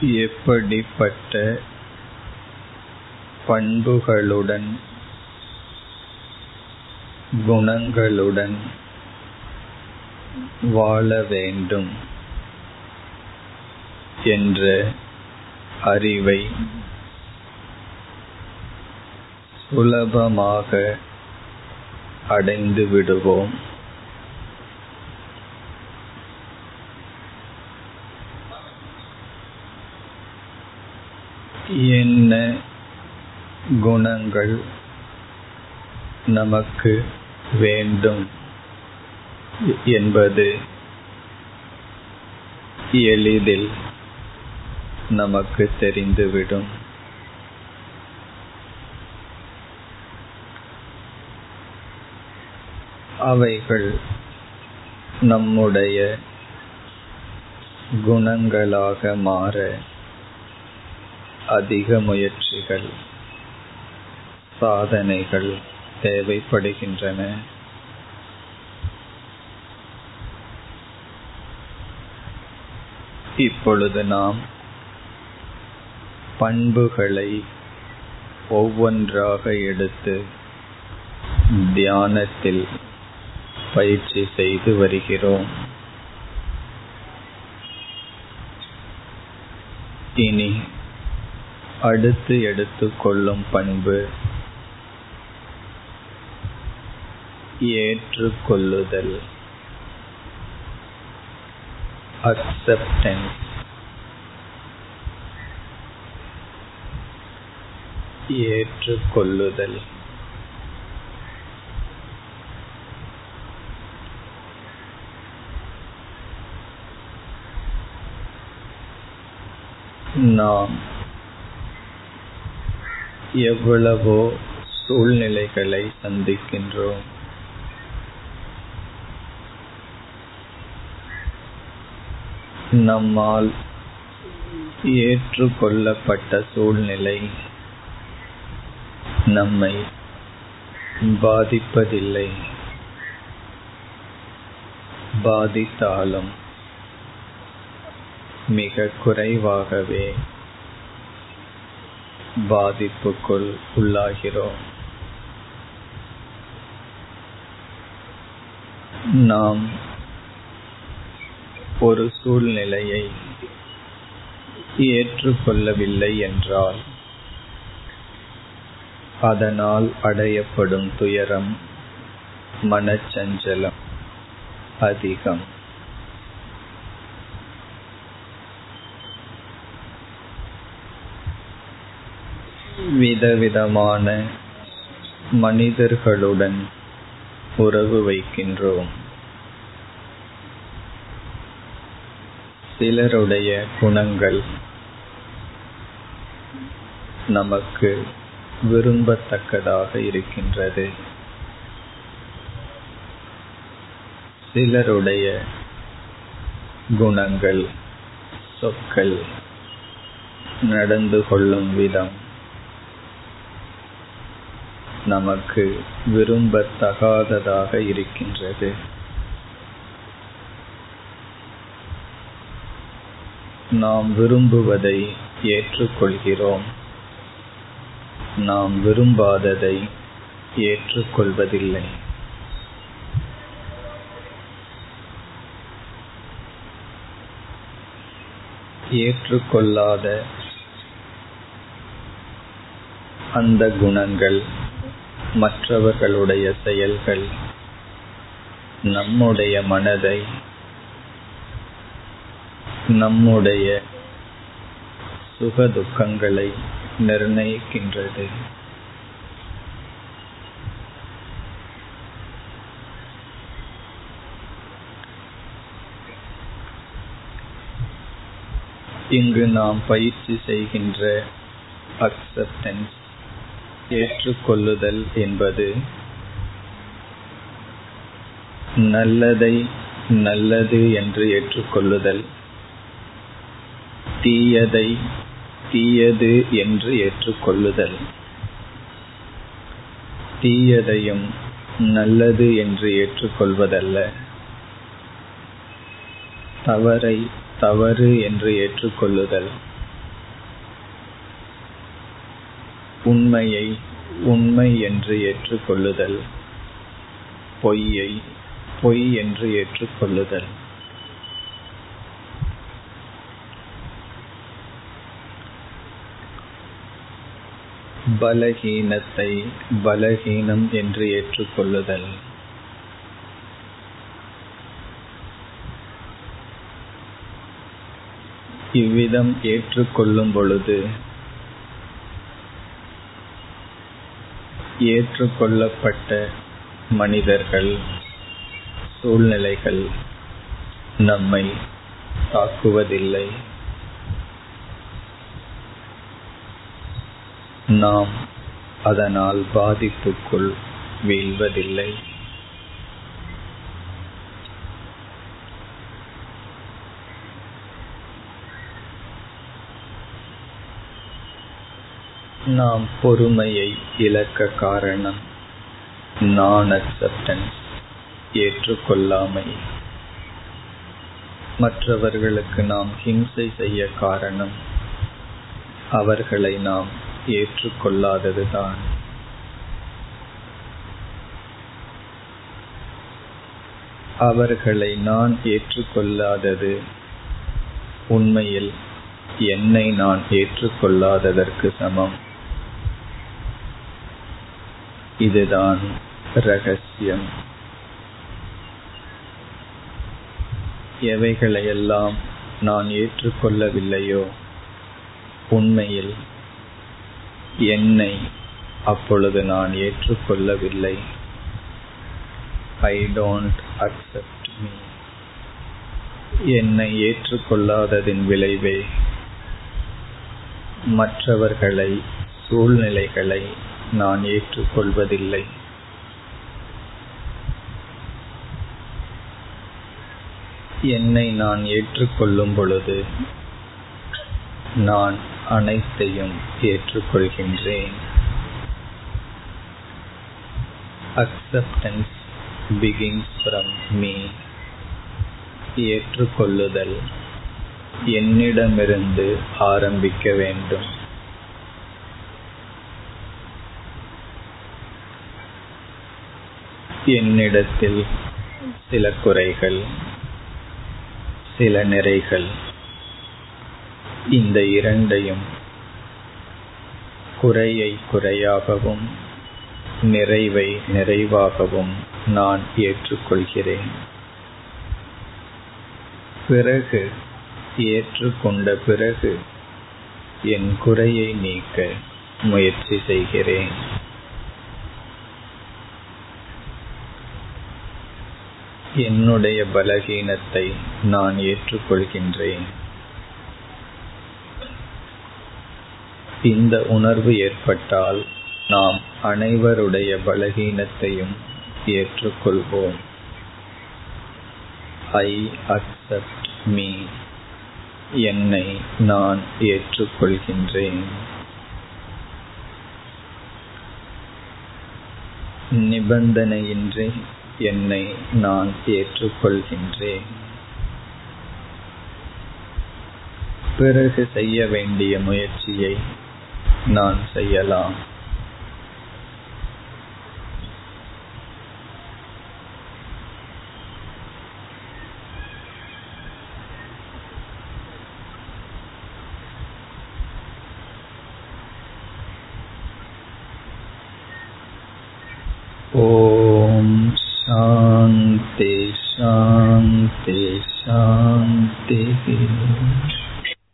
எப்படிப்பட்ட பண்புகளுடன் குணங்களுடன் வாழ வேண்டும் என்ற அறிவை சுலபமாக அடைந்து விடுவோம் என்ன குணங்கள் நமக்கு வேண்டும் என்பது எளிதில் நமக்கு தெரிந்துவிடும். அவைகள் நம்முடைய குணங்களாக மாற அதிக முயற்சிகள் சாதனைகள் தேவைப்படுகின்றன. இப்பொழுது நாம் பண்புகளை ஒவ்வொன்றாக எடுத்து தியானத்தில் பயிற்சி செய்து வருகிறோம். இனி அடுத்து எடுத்துக்கொள்ளும் பண்பு ஏற்றுக்கொள்ளுதல். அக்செப்டன்ஸ் ஏற்றுக்கொள்ளுதல். நாம் எவ்வளவோ சூழ்நிலைகளை சந்திக்கின்றோம். நம்மால் ஏற்றுக்கொள்ளப்பட்ட சூழ்நிலை நம்மை பாதிப்பதில்லை. பாதித்தாலும் மிக குறைவாகவே பாதிப்புக்குள் உள்ளாகிறோம். நாம் ஒரு சூழ்நிலையை ஏற்றுக்கொள்ளவில்லை என்றால் அதனால் அடையப்படும் துயரம் மனச்சஞ்சலம் அதிகம். விதவிதமான மனிதர்களுடன் உறவு வைக்கின்றோம். சிலருடைய குணங்கள் நமக்கு விரும்பத்தக்கதாக இருக்கின்றது. சிலருடைய குணங்கள் சொற்கள் நடந்து கொள்ளும் விதம். நமக்கு விரும்பத்தகாததாக இருக்கின்றது. நாம் விரும்புவதை ஏற்றுக்கொள்கிறோம். நாம் விரும்பாததை ஏற்றுக்கொள்வதில்லை. ஏற்றுக்கொள்ளாத அந்த குணங்கள் மற்றவர்களுடைய செயல்கள் நம்முடைய மனதை நம்முடைய சுகதுக்கங்களை நிர்ணயிக்கின்றது. இங்கு நாம் பயிற்சி செய்கின்ற அக்செப்டன்ஸ் ஏற்றுக்கொள்ளுதல் என்பது நல்லதை நல்லது என்று ஏற்றுக்கொள்ளுதல் தீயதை தீயது என்று ஏற்றுக்கொள்ளுதல் தீயதையும் நல்லது என்று ஏற்றுக்கொள்வதல்ல தவறை தவறு என்று ஏற்றுக்கொள்ளுதல். உண்மையை உண்மை என்று ஏற்றுக்கொள்ளுதல். பொய்யை பொய் என்று ஏற்றுக்கொள்ளுதல். பலஹீனத்தை பலஹீனம் என்று ஏற்றுக்கொள்ளுதல். இவ்விதம் ஏற்றுக்கொள்ளும் பொழுது ஏற்றுக்கொள்ளப்பட்ட மனிதர்கள் சூழ்நிலைகள் நம்மை தாக்குவதில்லை. நாம் அதனால் பாதிப்புக்குள் வீழ்வதில்லை. நாம் பொறுமையை இழக்க காரணம் நான் அக்செப்டன்ஸ் ஏற்றுக்கொள்ளாமை மற்றவர்களுக்கு நாம் ஹிம்சை செய்ய காரணம் அவர்களை நாம் ஏற்றுக்கொள்ளாததுதான். அவர்களை நான் ஏற்றுக்கொள்ளாதது உண்மையில் என்னை நான் ஏற்றுக்கொள்ளாததற்கு சமம். இதுதான் ரகசியம் எவைகளையெல்லாம் நான் ஏற்றுக்கொள்ளவில்லையோ உண்மையில் என்னை அப்பொழுது நான் ஏற்றுக்கொள்ளவில்லை. ஐ டோன்ட் அக்செப்ட் மீ என்னை ஏற்றுக்கொள்ளாததின் விளைவே மற்றவர்களை சூழ்நிலைகளை நான் ஏற்றுக்கொள்வதில்லை. என்னை நான் ஏற்றுக்கொள்ளும் பொழுது நான் அனைத்தையும் ஏற்றுக்கொள்கின்றேன். அக்செப்டன்ஸ் பிகின்ஸ் ஃப்ரம் மீ ஏற்றுக்கொள்ளுதல் என்னிடமிருந்து ஆரம்பிக்க வேண்டும். என்னிடத்தில் சில குறைகள் சில நிறைகள். இந்த இரண்டையும் குறையை குறையாகவும் நிறைவை நிறைவாகவும் நான் ஏற்றுக்கொள்கிறேன். பிறகு ஏற்றுக்கொண்ட பிறகு என் குறையை நீக்க முயற்சி செய்கிறேன். என்னுடைய பலகீனத்தை நான் ஏற்றுக்கொள்கின்றேன். இந்த உணர்வு ஏற்பட்டால் நாம் அனைவருடைய பலகீனத்தையும் ஏற்றுக்கொள்வோம். I accept me. என்னை நான் ஏற்றுக்கொள்கின்றேன். நிபந்தனையின்றி என்னை நான் ஏற்றுக்கொள்கின்றேன். பிறகு செய்ய வேண்டிய முயற்சியை நான் செய்யலாம். ஓ शान्ति